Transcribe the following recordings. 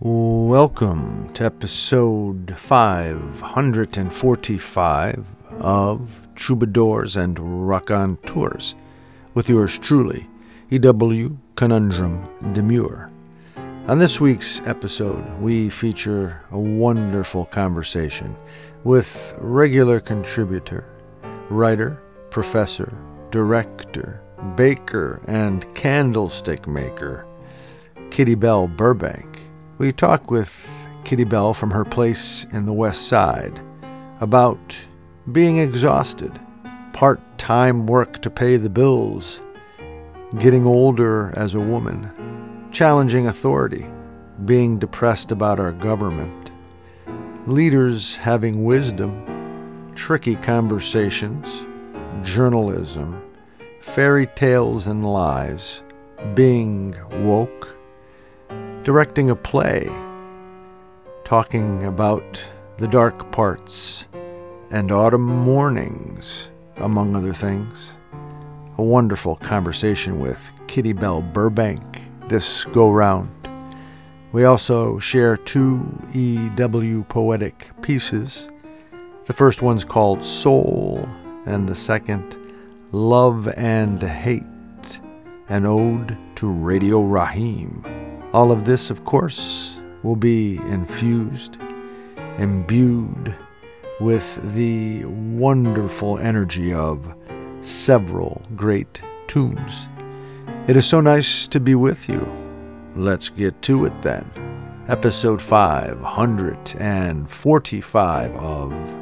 Welcome to episode 545 of Troubadours and Rock on Tours with yours truly, E.W. Conundrum Demure. On this week's episode, we feature a wonderful conversation with regular contributor, writer, professor, director, baker, and candlestick maker, Kitty Belle Burbank. We talk with Kitty Belle from her place in the West Side about being exhausted, part time work to pay the bills, getting older as a woman, challenging authority, being depressed about our government, leaders having wisdom, tricky conversations, journalism, fairy tales and lies, being woke, directing a play, talking about the dark parts and autumn mornings, among other things. A wonderful conversation with Kitty Belle Burbank this go round. We also share two EW poetic pieces. The first one's called Soul, and the second, Love and Hate, an ode to Radio Raheem. All of this, of course, will be infused, imbued with the wonderful energy of several great tunes. It is so nice to be with you. Let's get to it then. Episode 545 of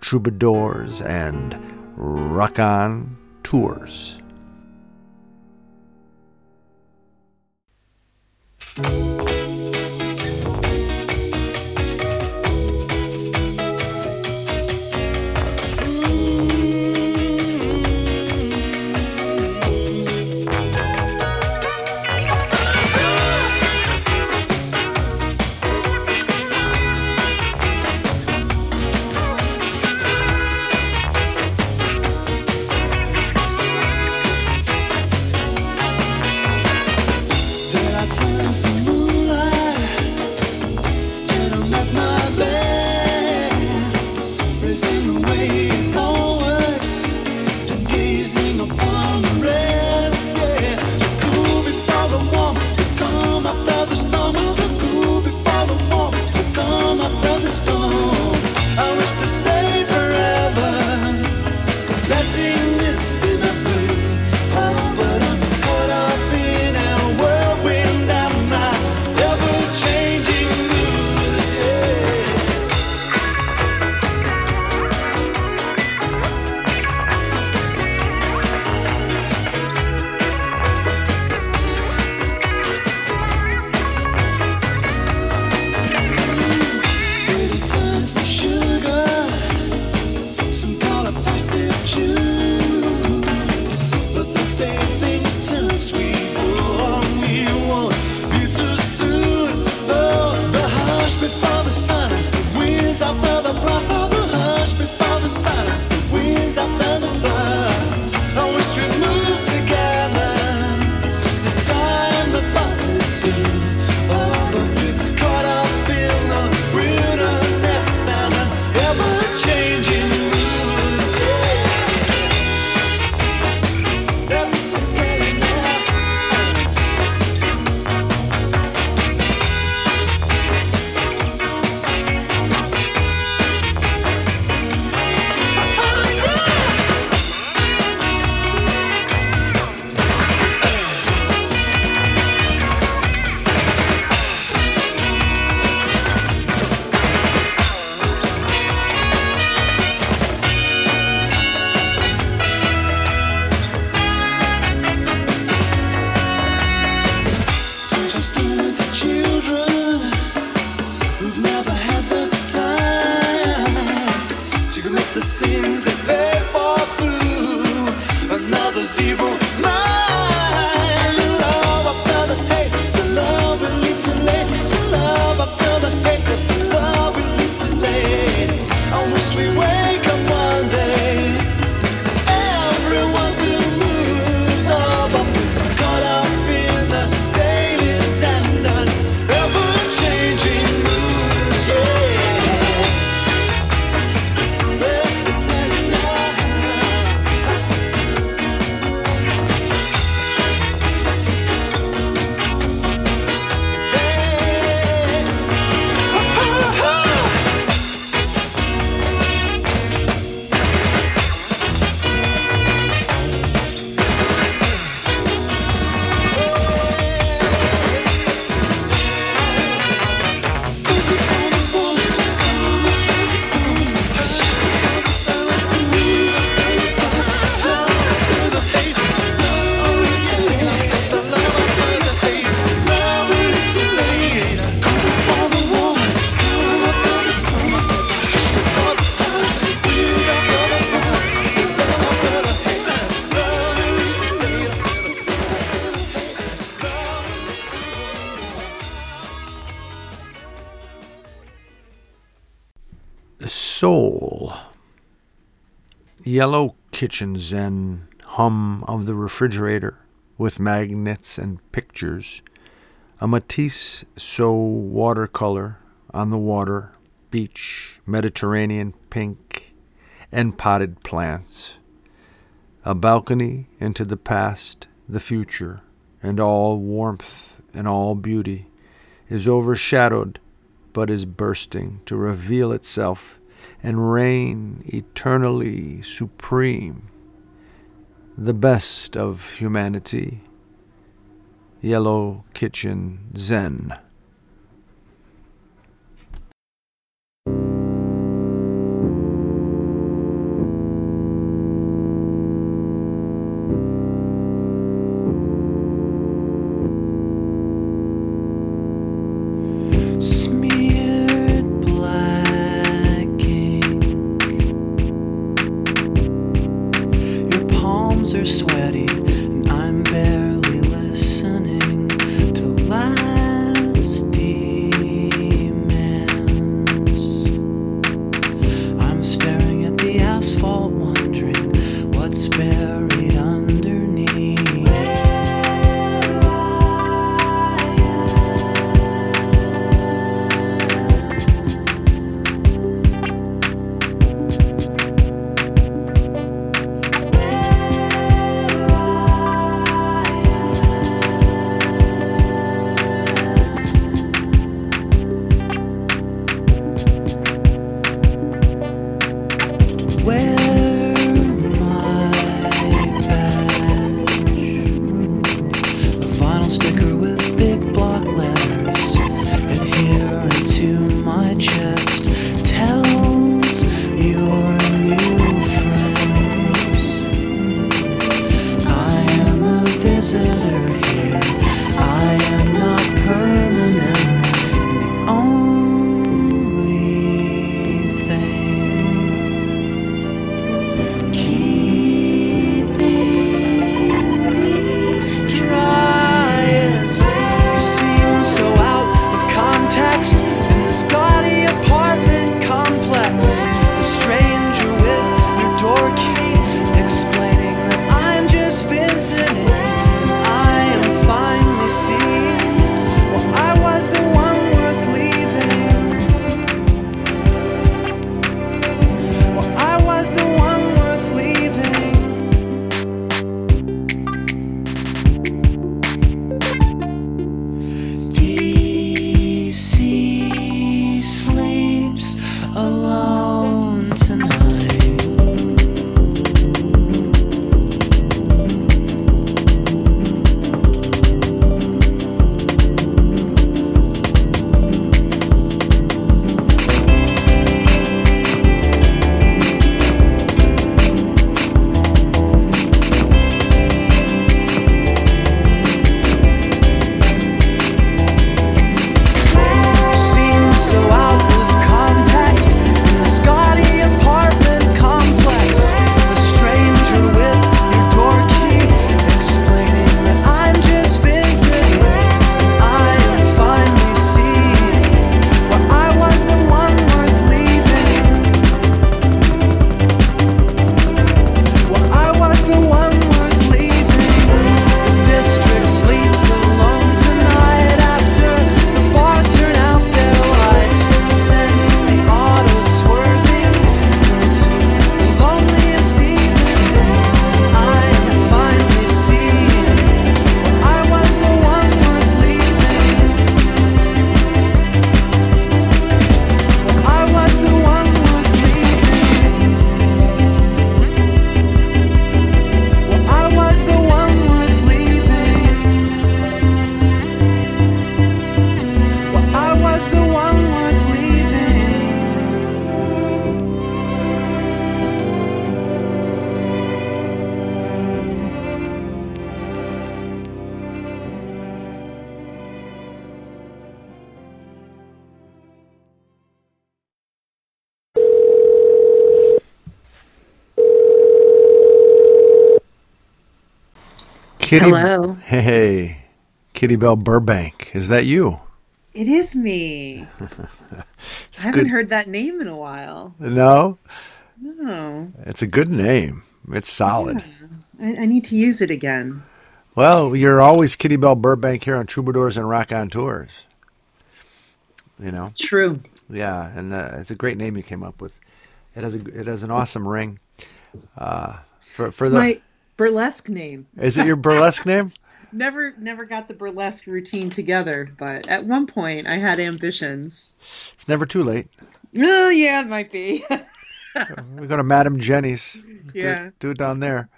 Troubadours and Rock On Tours. Daylight yellow kitchen zen hum of the refrigerator with magnets and pictures, a Matisse So watercolor on the water, beach, Mediterranean pink, and potted plants, a balcony into the past, the future, and all warmth and all beauty is overshadowed but is bursting to reveal itself and reign eternally supreme, the best of humanity, Yellow Kitchen Zen. staring at the asphalt, wondering what's buried under. Kitty, Hello. Hey, Kitty Belle Burbank. Is that you? It is me. I haven't good. heard that name in a while. No? No. It's a good name. It's solid. Yeah. I, I, need to use it again. Well, you're always Kitty Belle Burbank here on Troubadours and Raconteurs. You know? True. Yeah, and uh, it's a great name you came up with. It has a it has an awesome ring. Uh, for for it's the my, burlesque name. is it your burlesque name? Never never got the burlesque routine together, but at one point I had ambitions. It's never too late. Oh yeah, it might be. We go to Madame Jenny's. Do it- yeah. do it down there.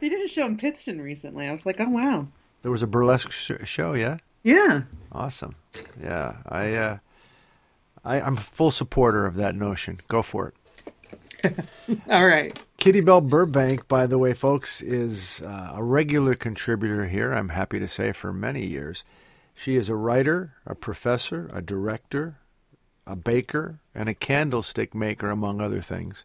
They did a show in Pittston recently. I was like, oh wow. There was a burlesque sh- show, yeah. Yeah. Awesome. Yeah, I, uh, I, I'm a full supporter of that notion. Go for it. All right. Kitty Belle Burbank, by the way, folks, is uh, a regular contributor here. I'm happy to say for many years. She is a writer, a professor, a director, a baker, and a candlestick maker, among other things.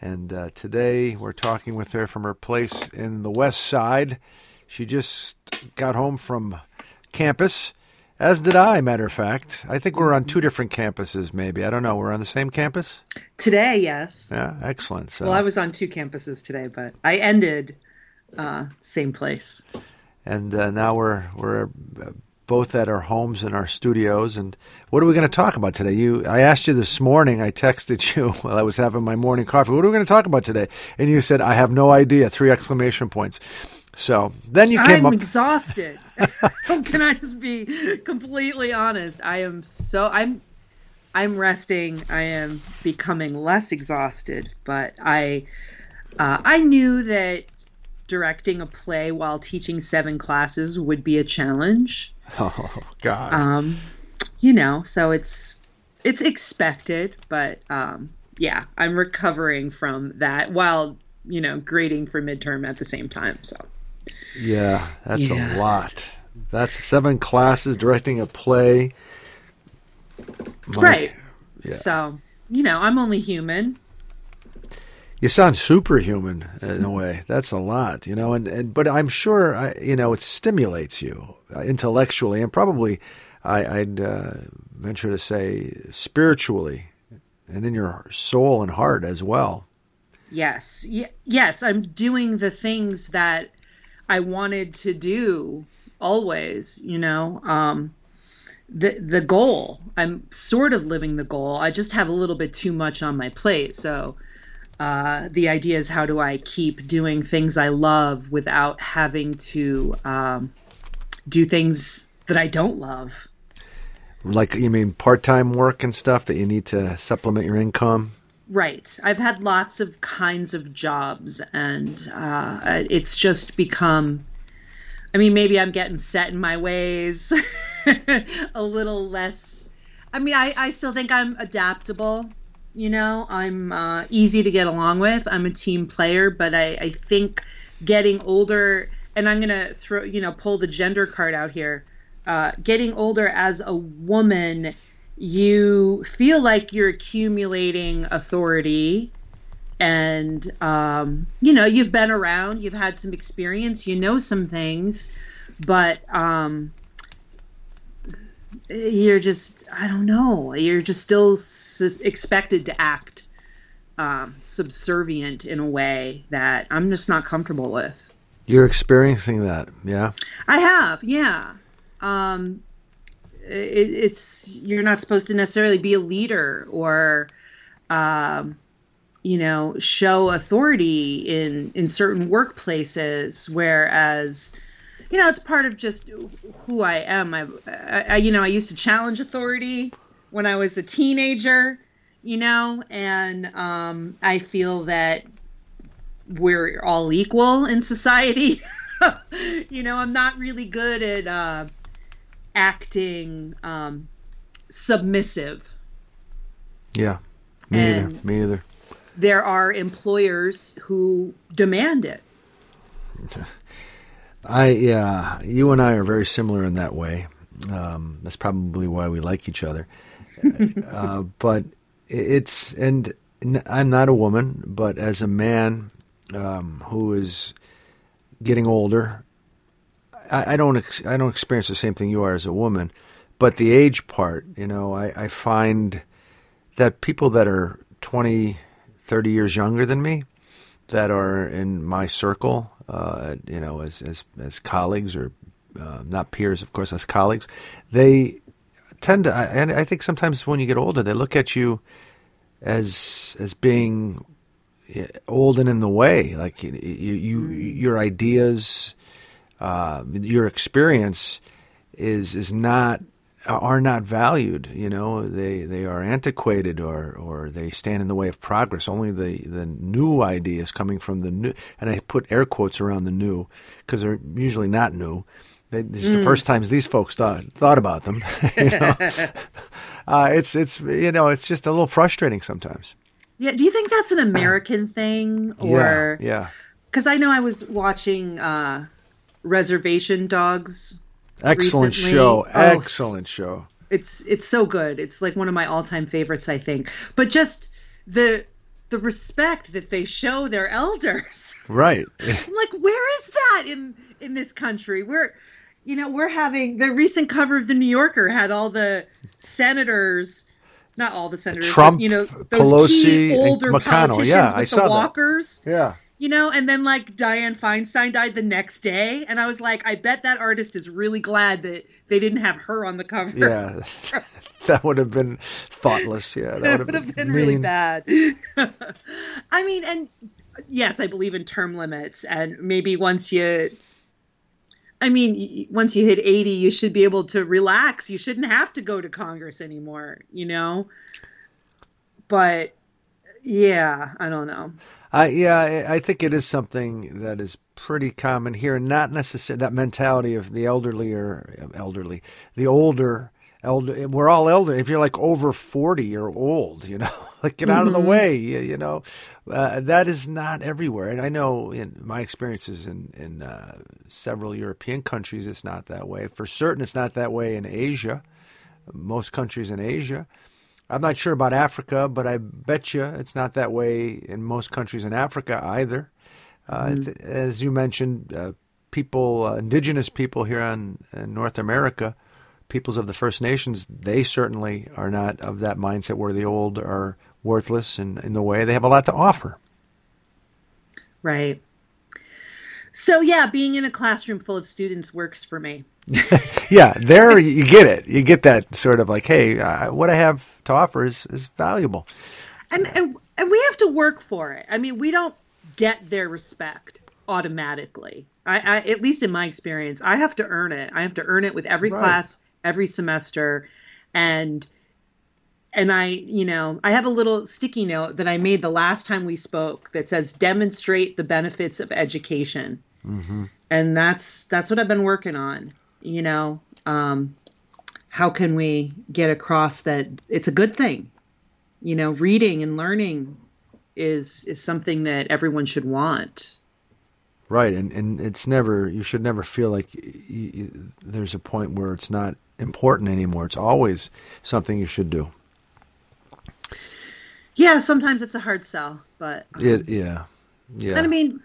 And uh, today we're talking with her from her place in the West Side. She just got home from campus, as did I, matter of fact. I think we're on two different campuses, maybe. I don't know. We're on the same campus? Today, yes. Yeah, excellent. So. Well, I was on two campuses today, but I ended uh, same place. and uh, now we're we're uh, both at our homes and our studios. And what are we going to talk about today? You, I asked you this morning. I texted you while I was having my morning coffee. What are we going to talk about today? And you said, "I have no idea." Three exclamation points. So then you came I'm up. exhausted. Can I just be completely honest? I am so I'm I'm resting. I am becoming less exhausted, but I uh, I knew that directing a play while teaching seven classes would be a challenge. oh God. Um, you know, so it's it's expected, but um, yeah, I'm recovering from that while you know grading for midterm at the same time. So. Yeah, that's a lot. That's seven classes directing a play. My- right. yeah. So, you know, I'm only human. You sound superhuman in a way. That's a lot, you know. And, and but I'm sure, I, you know, it stimulates you uh, intellectually and probably, I, I'd uh, venture to say, spiritually, and in your soul and heart as well. Yes. Y- yes, I'm doing the things that I wanted to do always, you know. Um the the goal. I'm sort of living the goal. I just have a little bit too much on my plate. So, uh, the idea is how do I keep doing things I love without having to um, do things that I don't love? Like you mean part-time work and stuff that you need to supplement your income. Right. I've had lots of kinds of jobs, and uh, it's just become. I mean, maybe I'm getting set in my ways, a little less. I mean, I, I still think I'm adaptable. You know, I'm uh, easy to get along with. I'm a team player, but I, I think getting older, and I'm gonna throw, you know, pull the gender card out here. Uh, getting older as a woman, you feel like you're accumulating authority and um, you know you've been around you've had some experience you know some things but um, you're just i don't know you're just still s- expected to act um, subservient in a way that i'm just not comfortable with You're experiencing that, yeah. I have, yeah. Um, it, it's you're not supposed to necessarily be a leader or, um, you know, show authority in in certain workplaces. Whereas, you know, it's part of just who I am. I, I you know, I used to challenge authority when I was a teenager. You know, and um, I feel that we're all equal in society. you know, I'm not really good at uh, acting um, submissive. Yeah. Me And- either. Me either. There are employers who demand it. I yeah, you and I are very similar in that way. Um, that's probably why we like each other. uh, but it's and I'm not a woman, but as a man um, who is getting older, I, I don't ex- I don't experience the same thing you are as a woman. but the age part, you know, I, I find that people that are 20, 30 years younger than me, that are in my circle, uh, you know, as, as, as colleagues or uh, not peers, of course, as colleagues, they tend to, and I think sometimes when you get older, they look at you as as being old and in the way. Like you, you your ideas, uh, your experience is is not are not valued. You know, they they are antiquated or or they stand in the way of progress. Only the the new ideas coming from the new, and I put air quotes around the new because they're usually not new. They, this is the first times these folks thought thought about them. you know? uh, it's it's you know it's just a little frustrating sometimes. Yeah. Do you think that's an American thing, or yeah, yeah. because I know I was watching uh, Reservation Dogs. Excellent recently. show. Oh, Excellent show. It's it's so good. It's like one of my all time favorites, I think. But just the the respect that they show their elders. Right. I'm like, where is that in in this country? We're you know, we're having the recent cover of the New Yorker had all the senators not all the senators, Trump, but, you know, those Pelosi, key older McConnell. Yeah, I the saw that. walkers yeah. You know and then like diane feinstein died the next day and i was like i bet that artist is really glad that they didn't have her on the cover Yeah. that would have been thoughtless. Yeah. That that would have been mean. really bad i mean and yes i believe in term limits and maybe once you i mean once you hit 80 you should be able to relax you shouldn't have to go to congress anymore you know but yeah i don't know I yeah, I- think it is something that is pretty common here. Not necessarily that mentality of the elderly or elderly, the older elder. We're all elder. If you're like over forty, you're old. You know, like get out of the way. You, you know, uh, that is not everywhere. And I know in my experiences in in uh, several European countries, it's not that way. For certain, it's not that way in Asia. Most countries in Asia. I'm not sure about Africa, but I bet you it's not that way in most countries in Africa either. Uh, th- as you mentioned, uh, people, uh, indigenous people here on in North America, peoples of the First Nations, they certainly are not of that mindset where the old are worthless and in the way they have a lot to offer. Right. So yeah, being in a classroom full of students works for me. Yeah, there you get it. You get that sort of like, hey, uh, what I have to offer is, is valuable. And, and and we have to work for it. I mean, we don't get their respect automatically. I, I at least in my experience, I have to earn it. I have to earn it with every Right. class, every semester, and and I, you know, I have a little sticky note that I made the last time we spoke that says demonstrate the benefits of education. And that's that's what I've been working on, you know. Um how can we get across that it's a good thing? You know, reading and learning is is something that everyone should want. Right, and, and it's never, you should never feel like y y there's a point where it's not important anymore. It's always something you should do. Yeah, sometimes it's a hard sell, but It, yeah. Yeah. and I mean,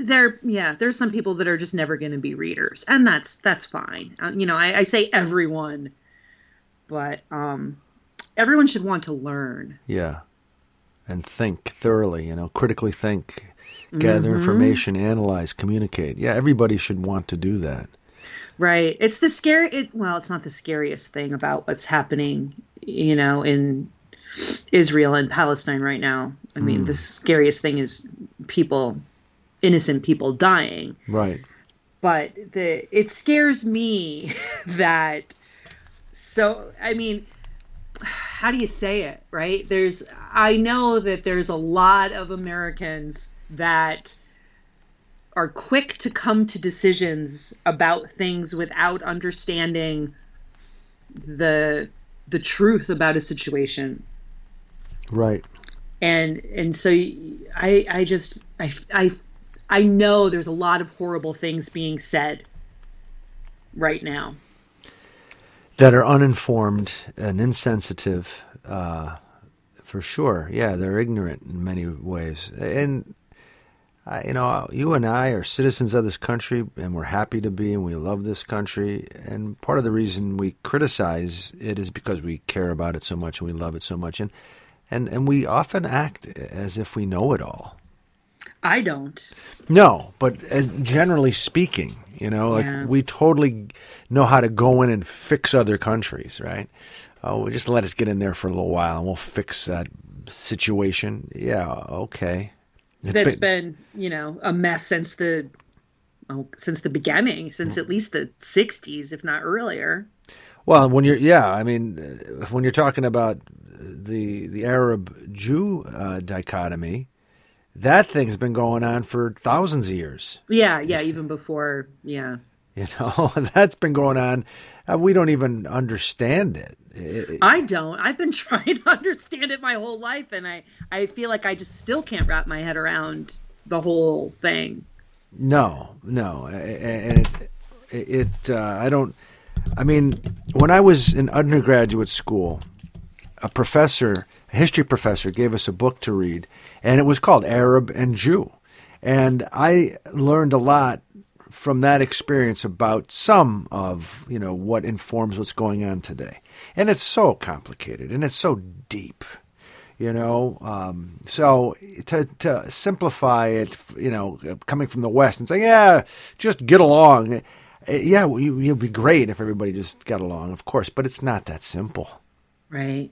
there, yeah, there's some people that are just never going to be readers, and that's that's fine. Uh, you know, I, I say everyone, but um, everyone should want to learn. Yeah. And think thoroughly, you know, critically think, gather Mm-hmm. information, analyze, communicate. Yeah, everybody should want to do that. Right. It's the scary. It, well, it's not the scariest thing about what's happening, you know, in Israel and Palestine right now. I mean, the scariest thing is people, innocent people dying. Right. But the it scares me that. So I mean, how do you say it? Right? There's. I know that there's a lot of Americans that are quick to come to decisions about things without understanding the the truth about a situation Right. and and so i i just i i i know there's a lot of horrible things being said right now That are uninformed and insensitive, uh, for sure. Yeah, they're ignorant in many ways. And uh, you know, you and I are citizens of this country, and we're happy to be, and we love this country. And part of the reason we criticize it is because we care about it so much and we love it so much, and and and we often act as if we know it all. I don't. No, but generally speaking, you know, like Yeah. we totally know how to go in and fix other countries, right? Oh, just let us get in there for a little while, and we'll fix that situation. Yeah, okay. It's That's been, you know, a mess since the oh, since the beginning, since Mm. at least the '60s, if not earlier. Well, when you're yeah, I mean, uh, when you're talking about the the Arab Jew uh, dichotomy, that thing's been going on for thousands of years. Yeah, yeah, even before, yeah. You know, that's been going on. And we don't even understand it. It- it- I don't. I've been trying to understand it my whole life, and I I feel like I just still can't wrap my head around the whole thing. no, no, and it, it uh, I don't. I mean, when I was in undergraduate school, a professor, a history professor, gave us a book to read, and it was called Arab and Jew. And I learned a lot from that experience about some of, you know, what informs what's going on today. And it's so complicated and it's so deep, you know. Um, so to, to simplify it, you know, coming from the West and saying, yeah, just get along. eh, Yeah, you, would be great if everybody just got along, of course, but it's not that simple. Right.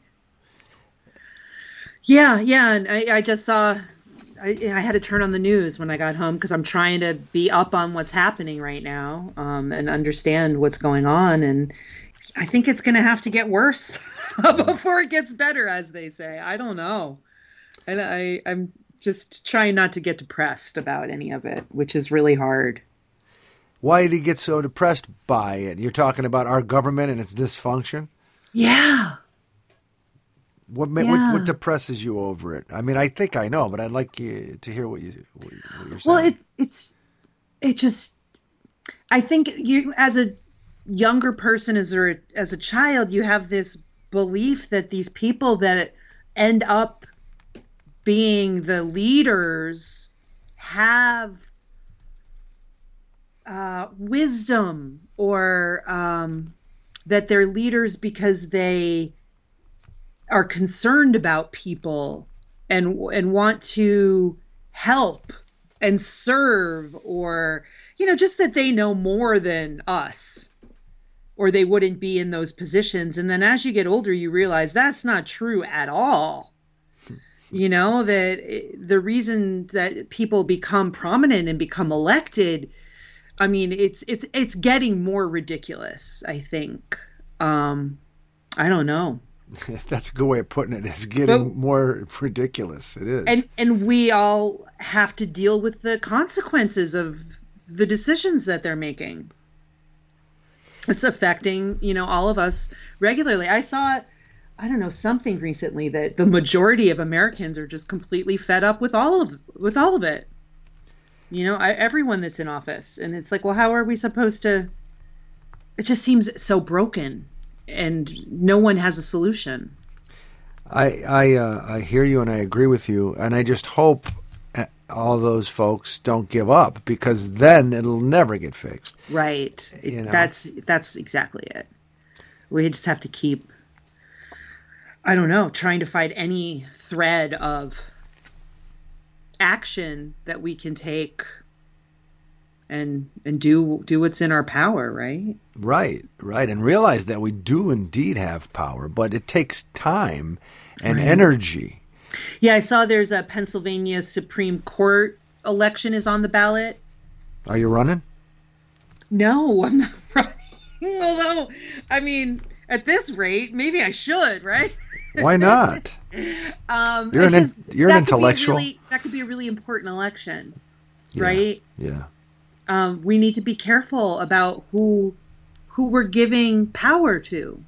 Yeah, yeah, and I, I just saw. I, I had to turn on the news when I got home because I'm trying to be up on what's happening right now um, and understand what's going on. And I think it's going to have to get worse before it gets better, as they say. I don't know. And I, I'm just trying not to get depressed about any of it, which is really hard. Why did he get so depressed by it? You're talking about our government and its dysfunction. Yeah. What, Yeah. what what depresses you over it? I mean, I think I know, but I'd like you to hear what you what you- what you're saying. Well, it it's it just I think you as a younger person as a as a child you have this belief that these people that end up being the leaders have uh, wisdom or um, that they're leaders because they are concerned about people and and want to help and serve or you know just that they know more than us or they wouldn't be in those positions. And then as you get older you realize that's not true at all. You know that it- the reason that people become prominent and become elected i mean it's it's it's getting more ridiculous i think. Um i don't know That's a good way of putting it. It's getting But- more ridiculous. It is. and and we all have to deal with the consequences of the decisions that they're making it's affecting you know all of us regularly i saw i don't know something recently that the majority of americans are just completely fed up with all of with all of it you know I, everyone that's in office and it's like well how are we supposed to it just seems so broken and no one has a solution I I uh, I hear you and I agree with you, and I just hope uh, all those folks don't give up because then it'll never get fixed. Right. You know? That's that's exactly it. We just have to keep I don't know, trying to find any thread of action that we can take and and do do what's in our power, right? Right, right, and realize that we do indeed have power, but it takes time and Right. energy. Yeah, I saw there's a Pennsylvania Supreme Court election is on the ballot. Are you running? No, I'm not running. Although, I mean, at this rate, maybe I should, right? Why not? Um, You're an just- you're an that could be a intellectual. really- that could be a really important election, Yeah, right? Yeah. Um, we need to be careful about who who we're giving power to.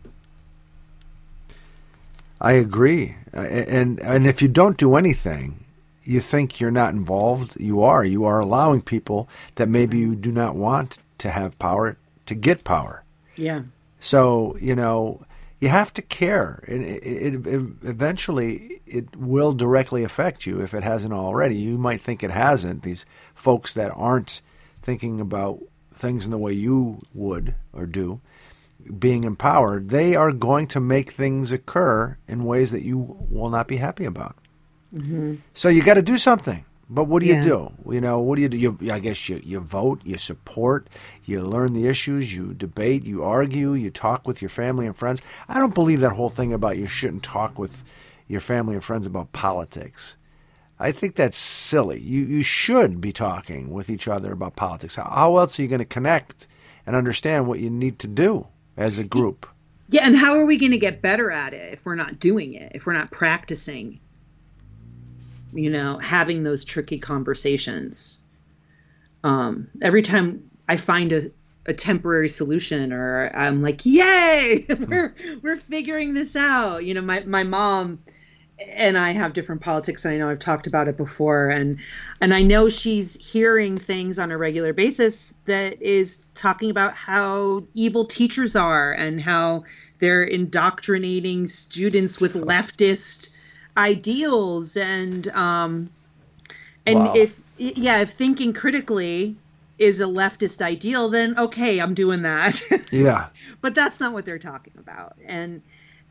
I agree. And and if you don't do anything, you think you're not involved. You are. You are allowing people that maybe you do not want to have power to get power. Yeah. So you know you have to care, and it, it, it eventually it will directly affect you if it hasn't already. You might think it hasn't. These folks that aren't thinking about things in the way you would or do, being empowered, they are going to make things occur in ways that you will not be happy about. Mm-hmm. So you got to do something. But what do Yeah. you do? You know, what do you do? You, I guess you, you vote, you support, you learn the issues, you debate, you argue, you talk with your family and friends. I don't believe that whole thing about you shouldn't talk with your family and friends about politics. I think that's silly. You you should be talking with each other about politics. How, how else are you going to connect and understand what you need to do as a group? Yeah, and how are we going to get better at it if we're not doing it? If we're not practicing, you know, having those tricky conversations. Um, every time I find a, a temporary solution, or I'm like, "Yay, we're we're figuring this out." You know, my my mom and I have different politics. And I know I've talked about it before, and and I know she's hearing things on a regular basis that is talking about how evil teachers are and how they're indoctrinating students with leftist ideals and um and Wow. if yeah if thinking critically is a leftist ideal then okay i'm doing that Yeah. but that's not what they're talking about and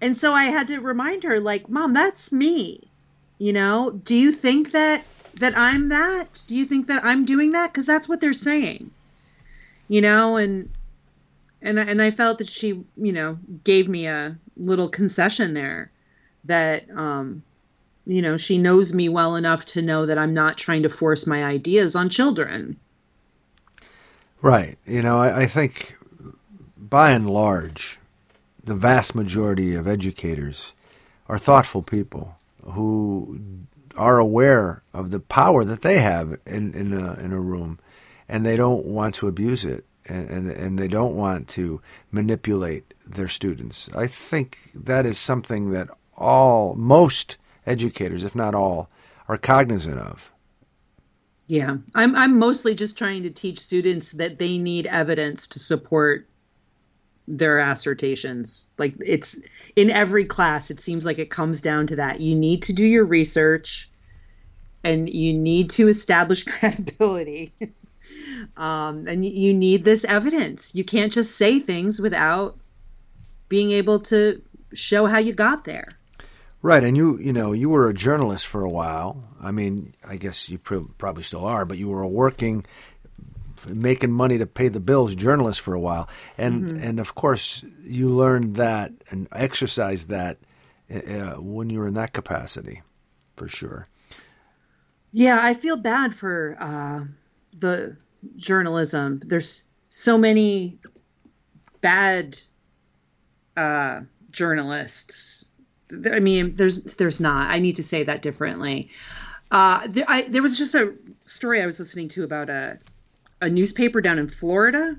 and so i had to remind her like mom that's me. You know do you think that that i'm that? Do you think that i'm doing that? Because that's what they're saying. You know and and and i felt that she you know gave me a little concession there that um you know she knows me well enough to know that i'm not trying to force my ideas on children. Right. You know, I, I think by and large, the vast majority of educators are thoughtful people who are aware of the power that they have in, in, a, in a room and they don't want to abuse it and, and, and they don't want to manipulate their students. I think that is something that all, most educators, if not all, are cognizant of. Yeah, I'm I'm mostly just trying to teach students that they need evidence to support their assertions. Like it's in every class it seems like it comes down to that. You need to do your research and you need to establish credibility. um and you need this evidence. You can't just say things without being able to show how you got there. Right, and you you know you were a journalist for a while. I mean, I guess you pr- probably still are, but you were a working, making money to pay the bills journalist for a while, and and of course you learned that and exercised that uh, when you were in that capacity, for sure. Yeah, I feel bad for uh, the journalism. There's so many bad uh, journalists. I mean, there's there's not. I need to say that differently. Uh, there, I, there was just a story I was listening to about a a newspaper down in Florida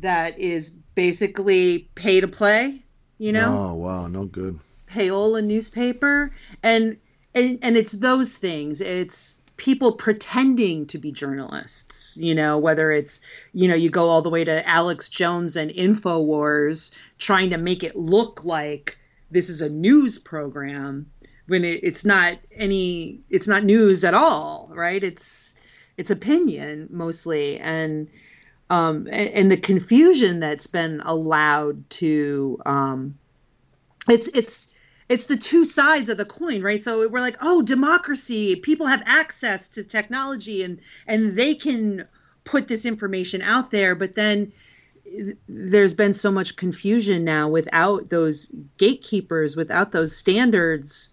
that is basically pay to play. You know, Oh wow, no good. payola newspaper and and and it's those things it's people pretending to be journalists you know whether it's you know you go all the way to alex jones and infowars trying to make it look like this is a news program when it, it's not any it's not news at all right it's it's opinion mostly and um and, and the confusion that's been allowed to um it's it's it's the two sides of the coin right? So we're like oh democracy people have access to technology and and they can put this information out there but then there's been so much confusion now without those gatekeepers without those standards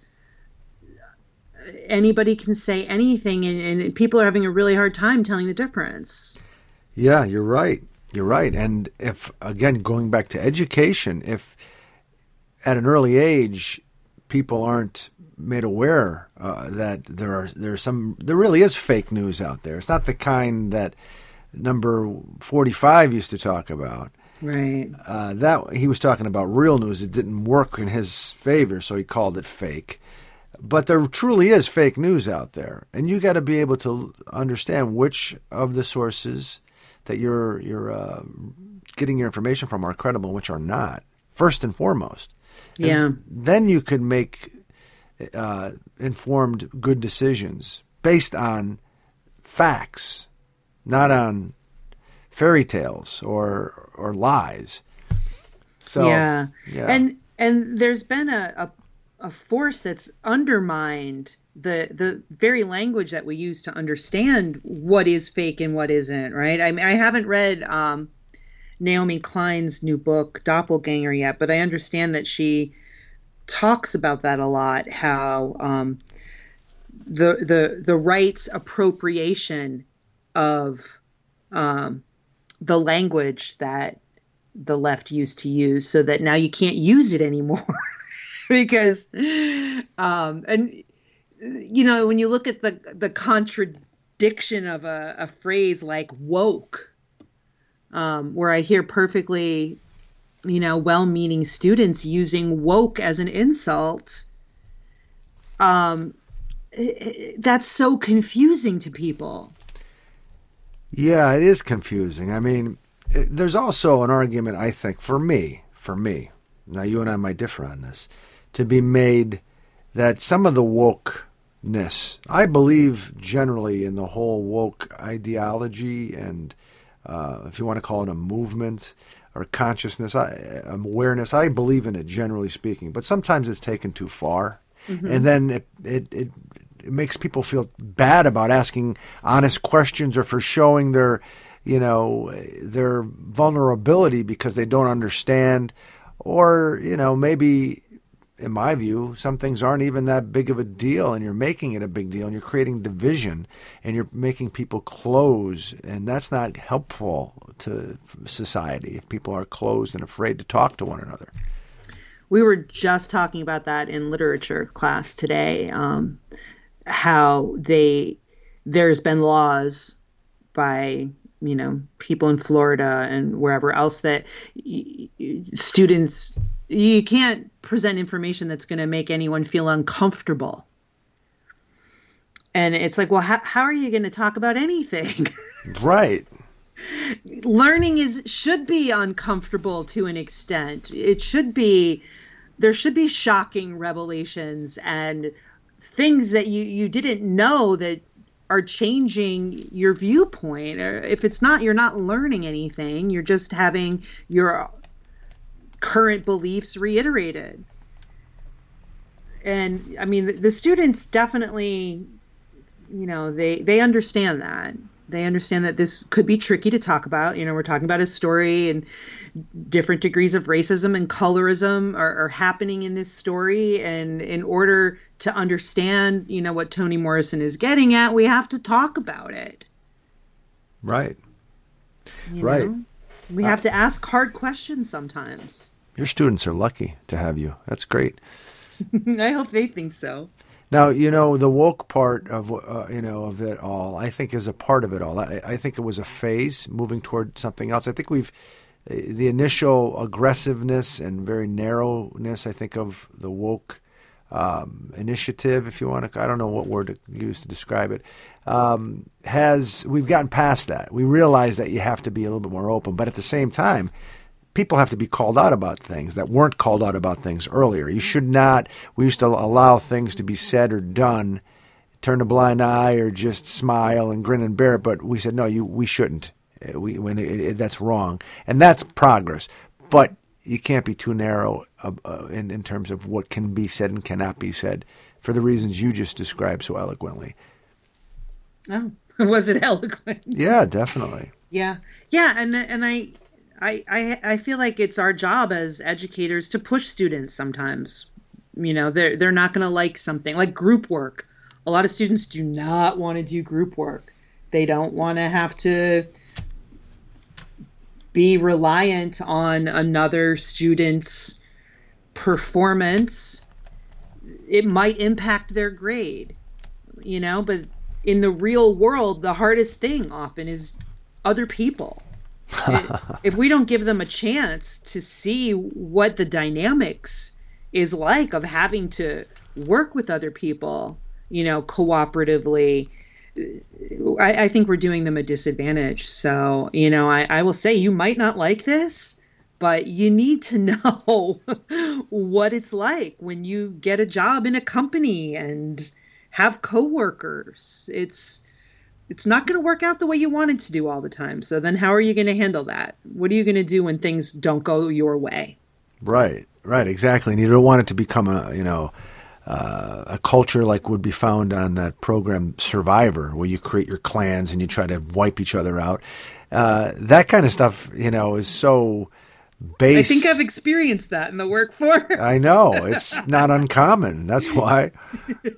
anybody can say anything and, and people are having a really hard time telling the difference Yeah, you're right. You're right. And if again going back to education, if at an early age people aren't made aware uh, that there are there's some there really is fake news out there. It's not the kind that number 45 used to talk about. right Uh, that he was talking about real news. It didn't work in his favor, so he called it fake. But there truly is fake news out there, and you got to be able to understand which of the sources that you're you're uh, getting your information from are credible which are not. First and foremost. And yeah Then you can make uh, informed good decisions based on facts, not on fairy tales or or lies. So yeah. yeah. and and there's been a, a a force that's undermined the the very language that we use to understand what is fake and what isn't. Right? I mean, I haven't read um, Naomi Klein's new book Doppelganger yet, but I understand that she talks about that a lot. How um, the the the rights appropriation of um, the language that the left used to use so that now you can't use it anymore because um and you know when you look at the the contradiction of a, a phrase like woke um where i hear perfectly you know well-meaning students using woke as an insult um that's so confusing to people. Yeah, it is confusing. I mean, there's also an argument, I think, for me, for me, now you and I might differ on this, to be made that some of the wokeness, I believe generally in the whole woke ideology and uh, if you want to call it a movement or consciousness, I, awareness, I believe in it generally speaking, but sometimes it's taken too far. And then it, it, it it makes people feel bad about asking honest questions or for showing their you know their vulnerability because they don't understand or you know maybe in my view some things aren't even that big of a deal and you're making it a big deal and you're creating division and you're making people close and that's not helpful to society if people are closed and afraid to talk to one another. We were just talking about that in literature class today um, how they there's been laws by you know people in Florida and wherever else that students you can't present information that's going to make anyone feel uncomfortable and it's like well how, how are you going to talk about anything right learning is should be uncomfortable to an extent. It should be there should be shocking revelations and things that you you didn't know that are changing your viewpoint. If it's not you're not learning anything, you're just having your current beliefs reiterated. And I mean the, the students definitely you know, they they understand that they understand that this could be tricky to talk about. You know, we're talking about a story and different degrees of racism and colorism are, are happening in this story. And in order to understand, you know, what Toni Morrison is getting at, we have to talk about it. right you Right. know? We have to uh, ask hard questions sometimes. Your students are lucky to have you that's great I hope they think so. Now you know the woke part of uh, you know of it all. I think is a part of it all. I, I think it was a phase moving toward something else. I think we've uh, the initial aggressiveness and very narrowness. I think of the woke um, initiative, if you want to. I don't know what word to use to describe it. Um, has we've gotten past that. We realize that you have to be a little bit more open, but at the same time, people have to be called out about things that weren't called out about things earlier. You should not. We used to allow things to be said or done, turn a blind eye or just smile and grin and bear it. But we said no, you we shouldn't. Uh, We when it, it, that's wrong, and that's progress. But you can't be too narrow uh, uh, in in terms of what can be said and cannot be said for the reasons you just described so eloquently. Oh, was it eloquent? Yeah, definitely. Yeah, yeah, and and I, I, I, feel like it's our job as educators to push students. Sometimes, you know, they're they're not to like something like group work. A lot of students do not want to do group work. They don't want to have to be reliant on another student's performance. It might impact their grade, you know, but in the real world, the hardest thing often is other people. If we don't give them a chance to see what the dynamics is like of having to work with other people, you know, cooperatively, I, I think we're doing them a disadvantage. So, you know, I, I will say you might not like this, but you need to know what it's like when you get a job in a company and have coworkers. It's it's not going to work out the way you want it to do all the time. So then how are you going to handle that? What are you going to do when things don't go your way? Right, right, exactly. And you don't want it to become a, you know, uh, a culture like would be found on that program Survivor, where you create your clans and you try to wipe each other out. Uh, that kind of stuff, you know, is so base. I think I've experienced that in the workforce. I know it's not uncommon. That's why,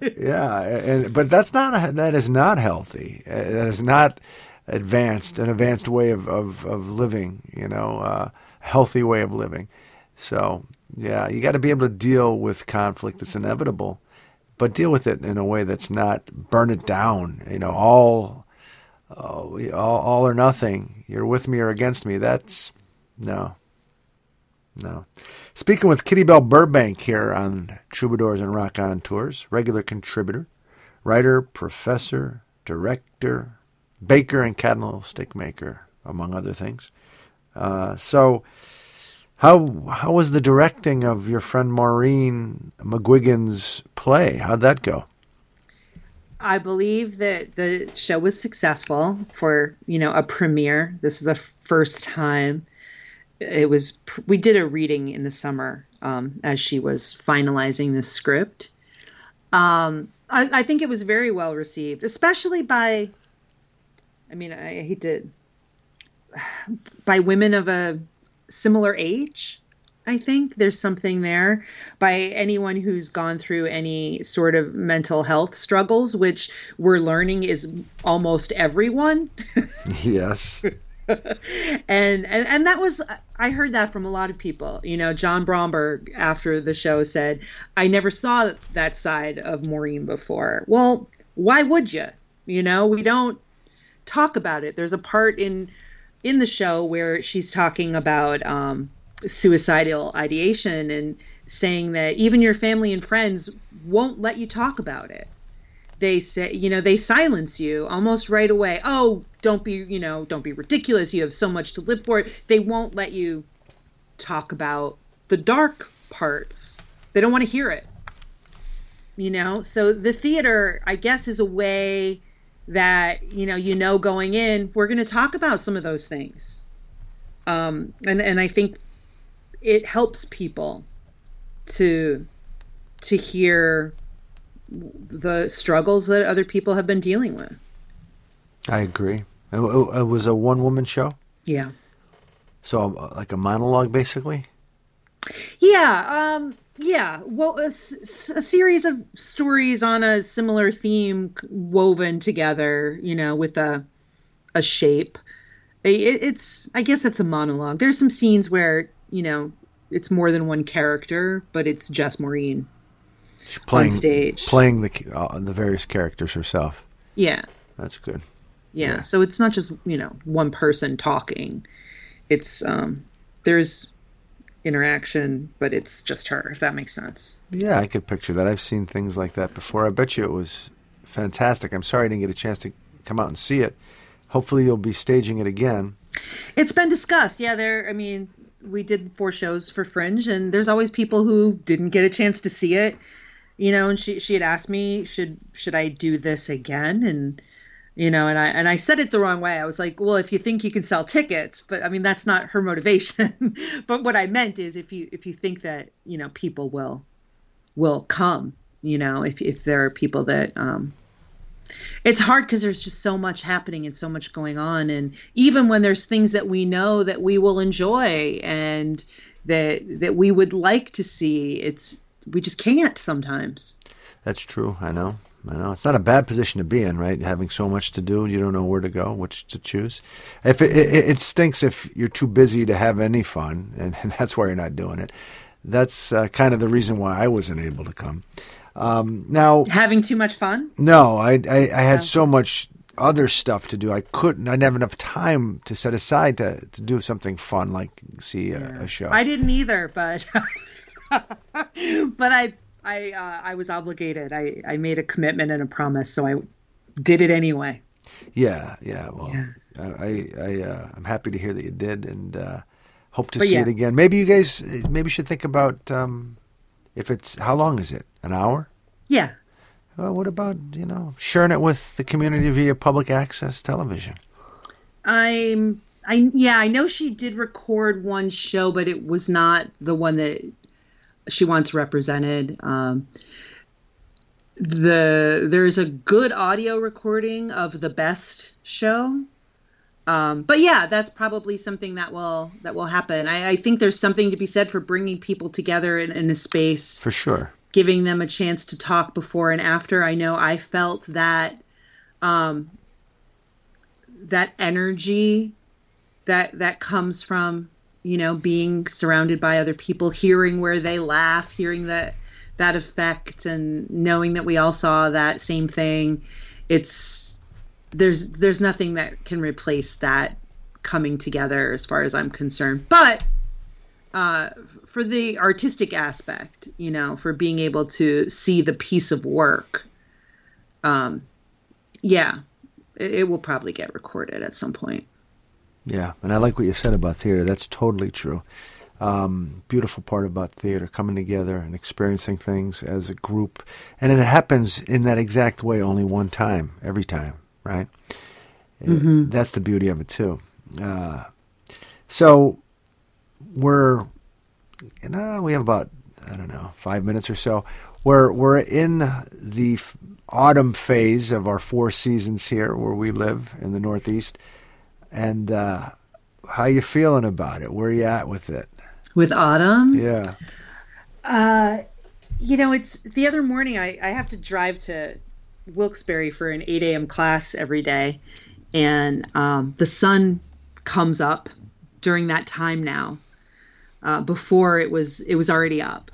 yeah. And but that's not that is not healthy. Uh, That is not advanced an advanced way of of, of living. You know, uh, healthy way of living. So yeah, you got to be able to deal with conflict that's inevitable, but deal with it in a way that's not burn it down. You know, all all, all or nothing. You're with me or against me. That's no. No. Speaking with Kitty Belle Burbank here on Troubadours and Raconteurs, regular contributor, writer, professor, director, baker, and candlestick maker, among other things. Uh, so, how how was the directing of your friend Maureen McGuigan's play? How'd that go? I believe that the show was successful for, you know, a premiere. This is the first time it was we did a reading in the summer um, as she was finalizing the script. Um, I, I, think it was very well received especially by i mean i hate to by women of a similar age i think there's something there. By anyone who's gone through any sort of mental health struggles which we're learning is almost everyone. Yes and, and and that was I heard that from a lot of people. You know, John Bromberg after the show said, "I never saw that side of Maureen before." Well, why would you? You know, we don't talk about it. There's a part in in the show where she's talking about um, suicidal ideation and saying that even your family and friends won't let you talk about it they say you know they silence you almost right away. Oh don't be you know don't be ridiculous. You have so much to live for they won't let you talk about the dark parts. They don't want to hear it you know? So the theater i guess is a way that you know you know going in we're going to talk about some of those things. Um and and i think it helps people to to hear the struggles that other people have been dealing with. I agree. It, it was a one woman show? Yeah. So, um, like a monologue, basically? Yeah. Um, yeah. Well, a, a, series of stories on a similar theme woven together, you know, with a, a shape. It, it's, I guess it's a monologue. There's some scenes where, you know, it's more than one character, but it's just Maureen She's playing, on stage, playing the uh, the various characters herself. Yeah, that's good. Yeah. yeah, so it's not just you know one person talking. It's um, there's interaction, but it's just her. If that makes sense. Yeah, I could picture that. I've seen things like that before. I bet you it was fantastic. I'm sorry I didn't get a chance to come out and see it. Hopefully, you'll be staging it again. It's been discussed. Yeah, there. I mean, we did four shows for Fringe, and there's always people who didn't get a chance to see it you know and she she had asked me should should i do this again? And you know and i and i said it the wrong way. I was like well if you think you can sell tickets but i mean that's not her motivation. But what i meant is if you if you think that you know people will will come you know if if there are people that um it's hard because there's just so much happening and so much going on. And even when there's things that we know that we will enjoy and that that we would like to see it's we just can't sometimes. That's true. I know. I know it's not a bad position to be in, right? Having so much to do, you don't know where to go, which to choose. If it, it, it stinks if you're too busy to have any fun, and, and that's why you're not doing it. That's uh, kind of the reason why I wasn't able to come. Um, now, having too much fun? No, I I, I had so much other stuff to do. I couldn't. I didn't have enough time to set aside to to do something fun like see a, yeah. a show. I didn't either, but. but I I uh, I was obligated. I I made a commitment and a promise, so I did it anyway. Yeah, yeah. Well, yeah. I I uh, I'm happy to hear that you did, and uh, Hope to But see yeah. it again. Maybe you guys maybe you should think about um, if it's how long is it? An hour? Yeah. Well, what about you know sharing it with the community via public access television? I'm I yeah, I know she did record one show, but it was not the one that she wants represented. Um the there's a good audio recording of the best show. Um, but yeah, that's probably something that will that will happen. I, I think there's something to be said for bringing people together in, in a space For sure. giving them a chance to talk before and after. I know I felt that um, that energy that that comes from you know being surrounded by other people, hearing where they laugh, hearing that that effect, and knowing that we all saw that same thing. It's there's there's nothing that can replace that coming together as far as I'm concerned. But uh, for the artistic aspect, you know, for being able to see the piece of work, um, yeah, it, it will probably get recorded at some point. Yeah, and I like what you said about theater. That's totally true. Um, beautiful part about theater, coming together and experiencing things as a group, and it happens in that exact way only one time, every time, right? Uh, That's the beauty of it too. Uh, so we're, you know, we have about I don't know five minutes or so. We're we're in the f- autumn phase of our four seasons here, where we live in the Northeast. And uh, how you feeling about it? Where you at with it? With autumn, Yeah. Uh, you know, it's the other morning. I, I have to drive to Wilkes-Barre for an 8 a.m. class every day, and um, the sun comes up during that time now. Uh, before it was it was already up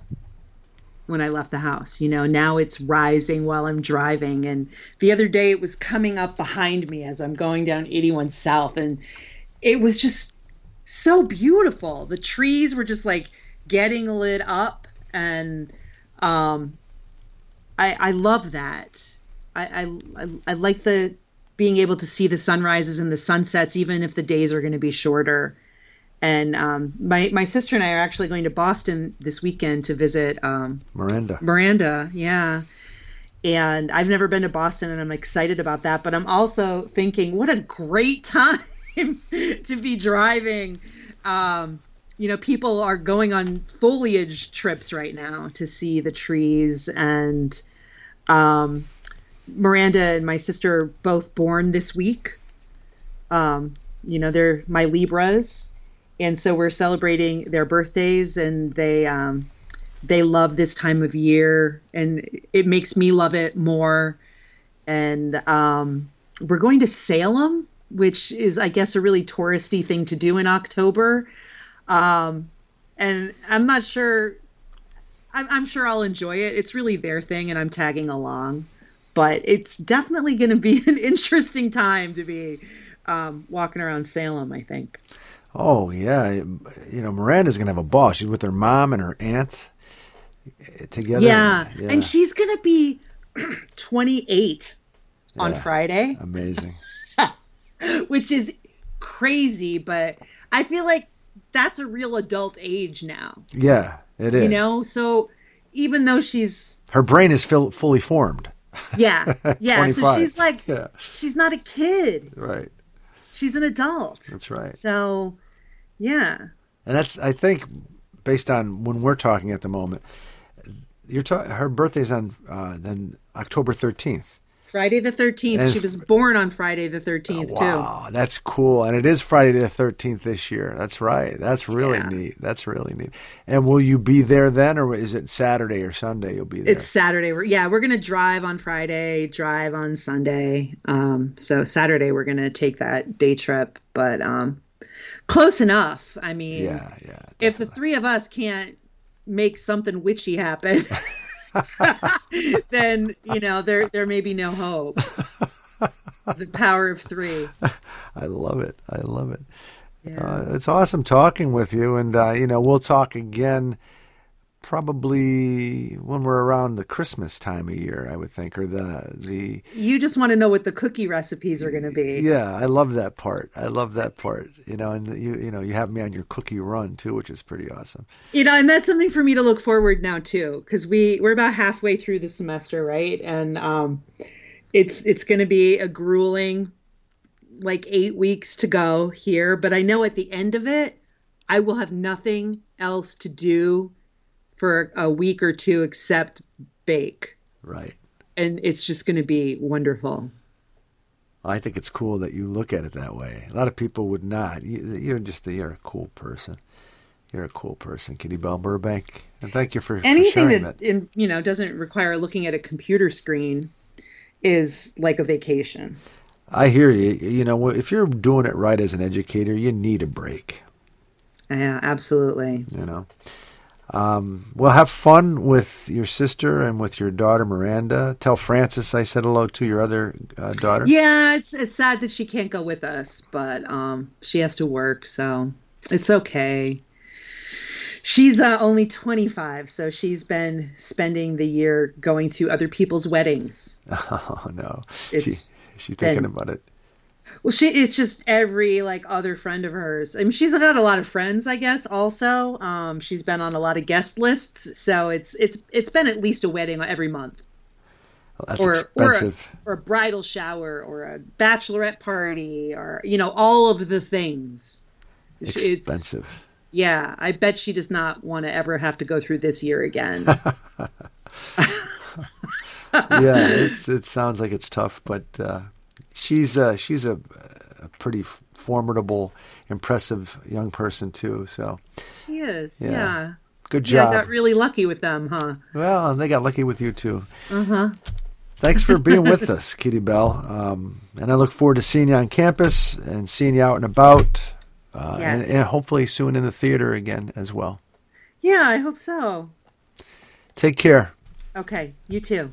when I left the house. You know, now it's rising while I'm driving. And the other day it was coming up behind me as I'm going down 81 South, and it was just so beautiful. The trees were just like getting lit up, and um, I I love that. I I I, like the being able to see the sunrises and the sunsets, even if the days are going to be shorter. And um, my my sister and I are actually going to Boston this weekend to visit um, Miranda. Miranda, yeah. And I've never been to Boston and I'm excited about that, but I'm also thinking what a great time to be driving. Um, you know, people are going on foliage trips right now to see the trees and um, Miranda and my sister are both born this week. Um, you know, they're my Libras, and so we're celebrating their birthdays, and they um, they love this time of year, and it makes me love it more. And um, we're going to Salem, which is, I guess, a really touristy thing to do in October. Um, and I'm not sure. I'm, I'm sure I'll enjoy it. It's really their thing, and I'm tagging along. But it's definitely going to be an interesting time to be um, walking around Salem. I think. Oh yeah, you know Miranda's gonna have a ball. She's with her mom and her aunt eh, together. Yeah. and she's going to be 28 on Friday, amazing. which is crazy. But I feel like that's a real adult age now. Yeah, it is. You know, so even though she's her brain is fully formed. yeah yeah so she's like Yeah. she's not a kid Right. she's an adult That's right. so yeah And that's I think based on when we're talking at the moment. You're ta- her birthday's on uh, then October thirteenth. friday the 13th And she was born on friday the 13th Wow, that's cool, and it is Friday the thirteenth this year. That's right. That's really Yeah. neat. That's really neat. And will you be there then, or is it Saturday or Sunday? You'll be there. it's saturday we're, yeah we're gonna drive on friday drive on sunday um so saturday we're gonna take that day trip but um close enough i mean yeah, yeah. if the three of us can't make something witchy happen then you know there there may be no hope the power of three I love it. I love it. Yeah. Uh, it's awesome talking with you, and uh, you know we'll talk again probably when we're around the Christmas time of year, I would think, or the the You just want to know what the cookie recipes are going to be. yeah. I love that part. I love that part. You know, and you you know you have me on your cookie run too, which is pretty awesome. You know, and that's something for me to look forward now too, because we we're about halfway through the semester, right? And um, it's it's going to be a grueling, like eight weeks to go here. But I know at the end of it, I will have nothing else to do for a week or two except bake, Right. and it's just going to be wonderful. I think it's cool that you look at it that way. A lot of people would not. You, you're just a, you're a cool person. You're a cool person, Kitty Belle Burbank, and thank you for, for Anything sharing that, that. in, you know doesn't require looking at a computer screen is like a vacation. I hear you. You know, if you're doing it right as an educator, you need a break. Yeah, absolutely. You know. Um, well, have fun with your sister and with your daughter Miranda. Tell Frances I said hello to your other uh, daughter. Yeah, it's it's sad that she can't go with us, but um, she has to work, so it's okay. She's uh, only 25, so she's been spending the year going to other people's weddings. Oh no, It's she she's thinking about it. Well, she it's just every like other friend of hers. I mean, she's got a lot of friends, I guess. Also, um, she's been on a lot of guest lists, so it's it's it's been at least a wedding every month. Well, that's or expensive. or a, or a bridal shower or a bachelorette party or you know all of the things It's- expensive. yeah i bet she does not want to ever have to go through this year again yeah, it's it sounds like it's tough, but uh, she's uh, she's a, a pretty formidable, impressive young person too. So she is Yeah. yeah good yeah, job. i got really lucky with them huh well, and they got lucky with you too. uh-huh Thanks for being with us, Kitty Belle. Um, and I look forward to seeing you on campus and seeing you out and about, uh, and, and hopefully soon in the theater again as well. yeah i hope so Take care. okay you too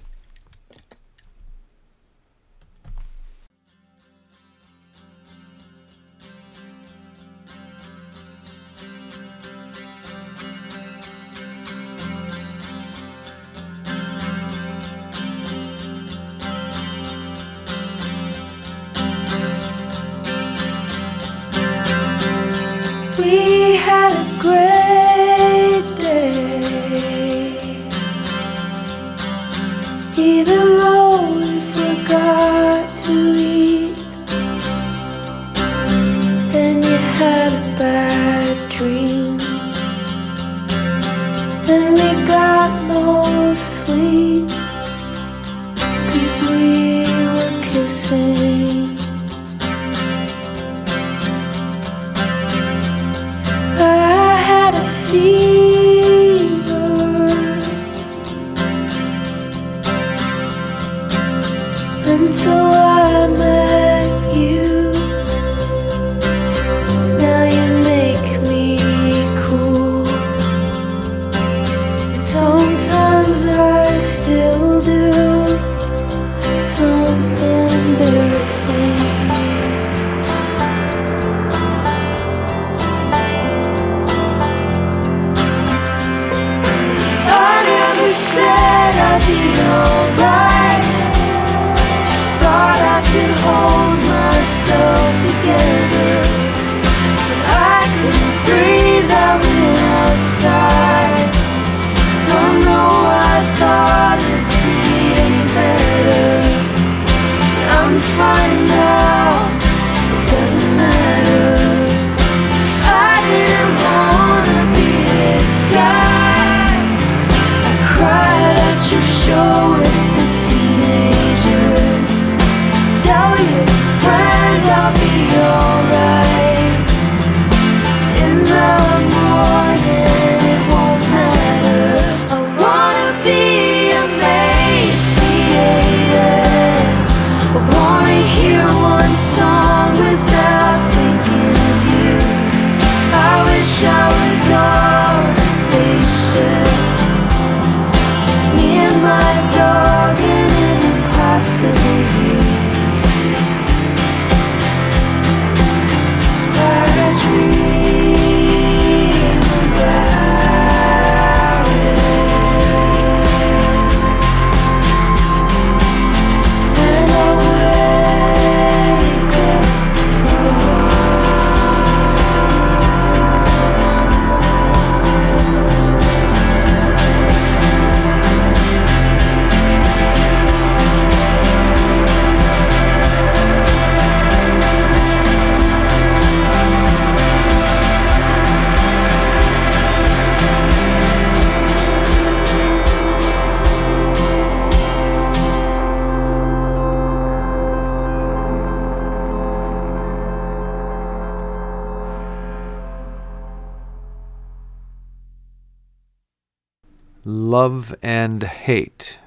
Love and Hate,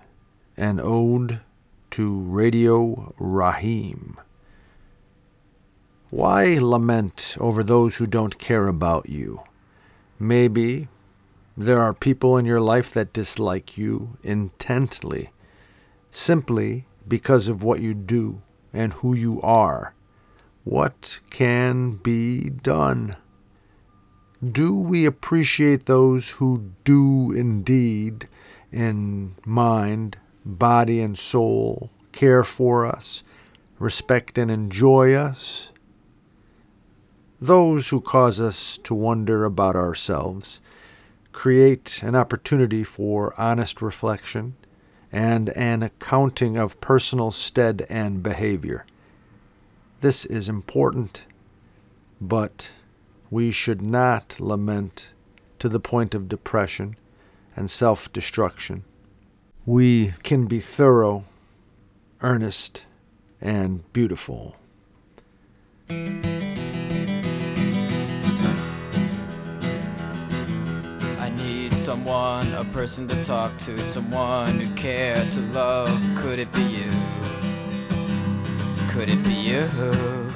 an ode to Radio Raheem. Why lament over those who don't care about you? Maybe there are people in your life that dislike you intently, simply because of what you do and who you are. What can be done? Do we appreciate those who do indeed, in mind, body, and soul, care for us, respect and enjoy us? Those who cause us to wonder about ourselves create an opportunity for honest reflection and an accounting of personal stead and behavior. This is important, but we should not lament to the point of depression and self destruction. We can be thorough, earnest, and beautiful. I need someone, a person to talk to, someone who care to love. Could it be you? Could it be you?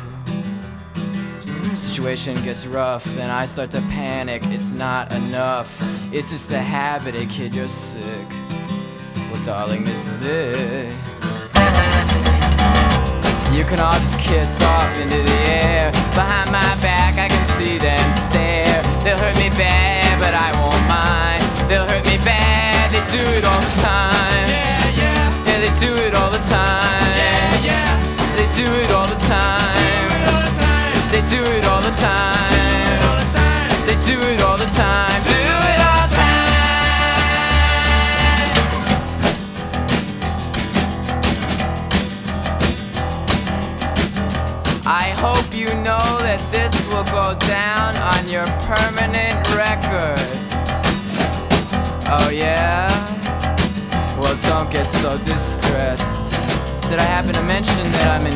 Situation gets rough, then I start to panic. It's not enough. It's just a habit, hey kid, you're sick. Well, darling, this is it. You can all just kiss off into the air. Behind my back, I can see them stare. They'll hurt me bad, but I won't mind. They'll hurt me bad, they do it all the time. Yeah, yeah. Yeah, they do it all the time. They do it all the time. Do it all the time. I hope you know that this will go down on your permanent record. Oh, yeah? Well, don't get so distressed. Did I happen to mention that I'm in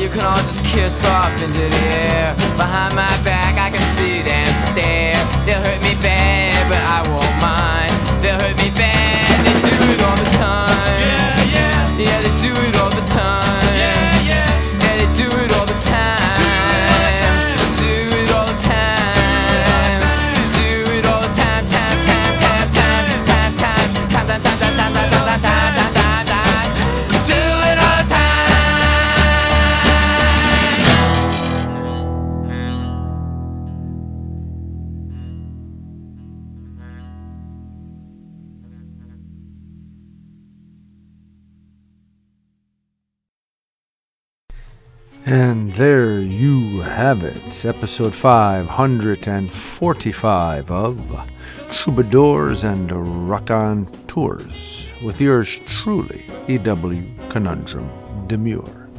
you can all just kiss off into the air. Behind my back, I can see them stare. They'll hurt me bad, but I won't mind. They'll hurt me bad. They do it all the time. Yeah, yeah. Yeah, And there you have it, episode 545 of Troubadours and Raconteurs, with yours truly, E.W. Conundrum Demure.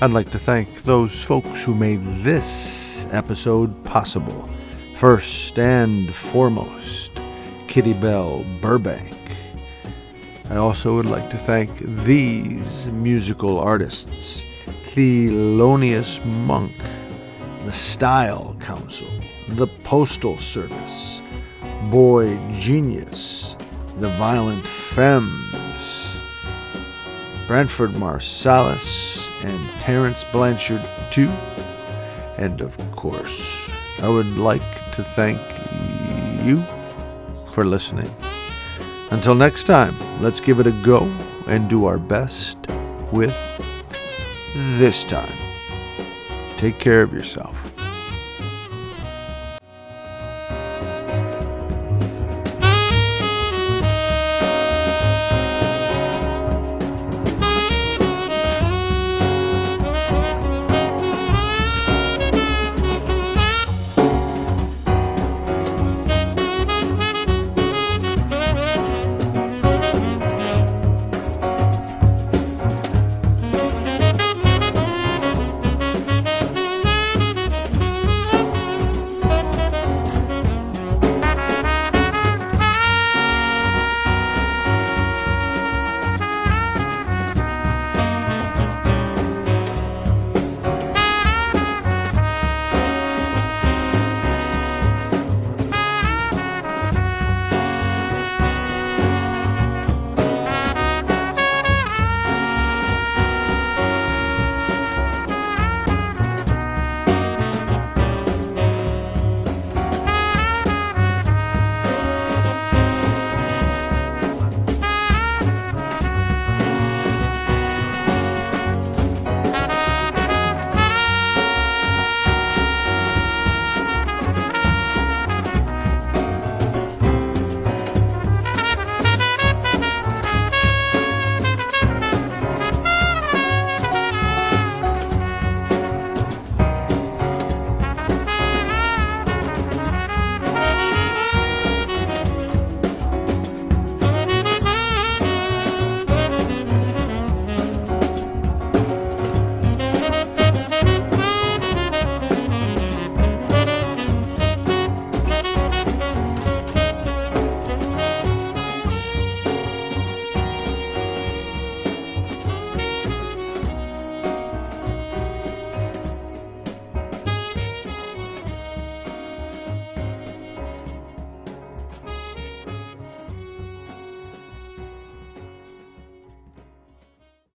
I'd like to thank those folks who made this episode possible. First and foremost, Kitty Belle Burbank. I also would like to thank these musical artists Thelonious Monk, the Style Council, the Postal Service, Boy Genius, the Violent Femmes, Branford Marsalis, and Terence Blanchard, too. And of course, I would like to thank you for listening. Until next time, let's give it a go and do our best with this time. Take care of yourself.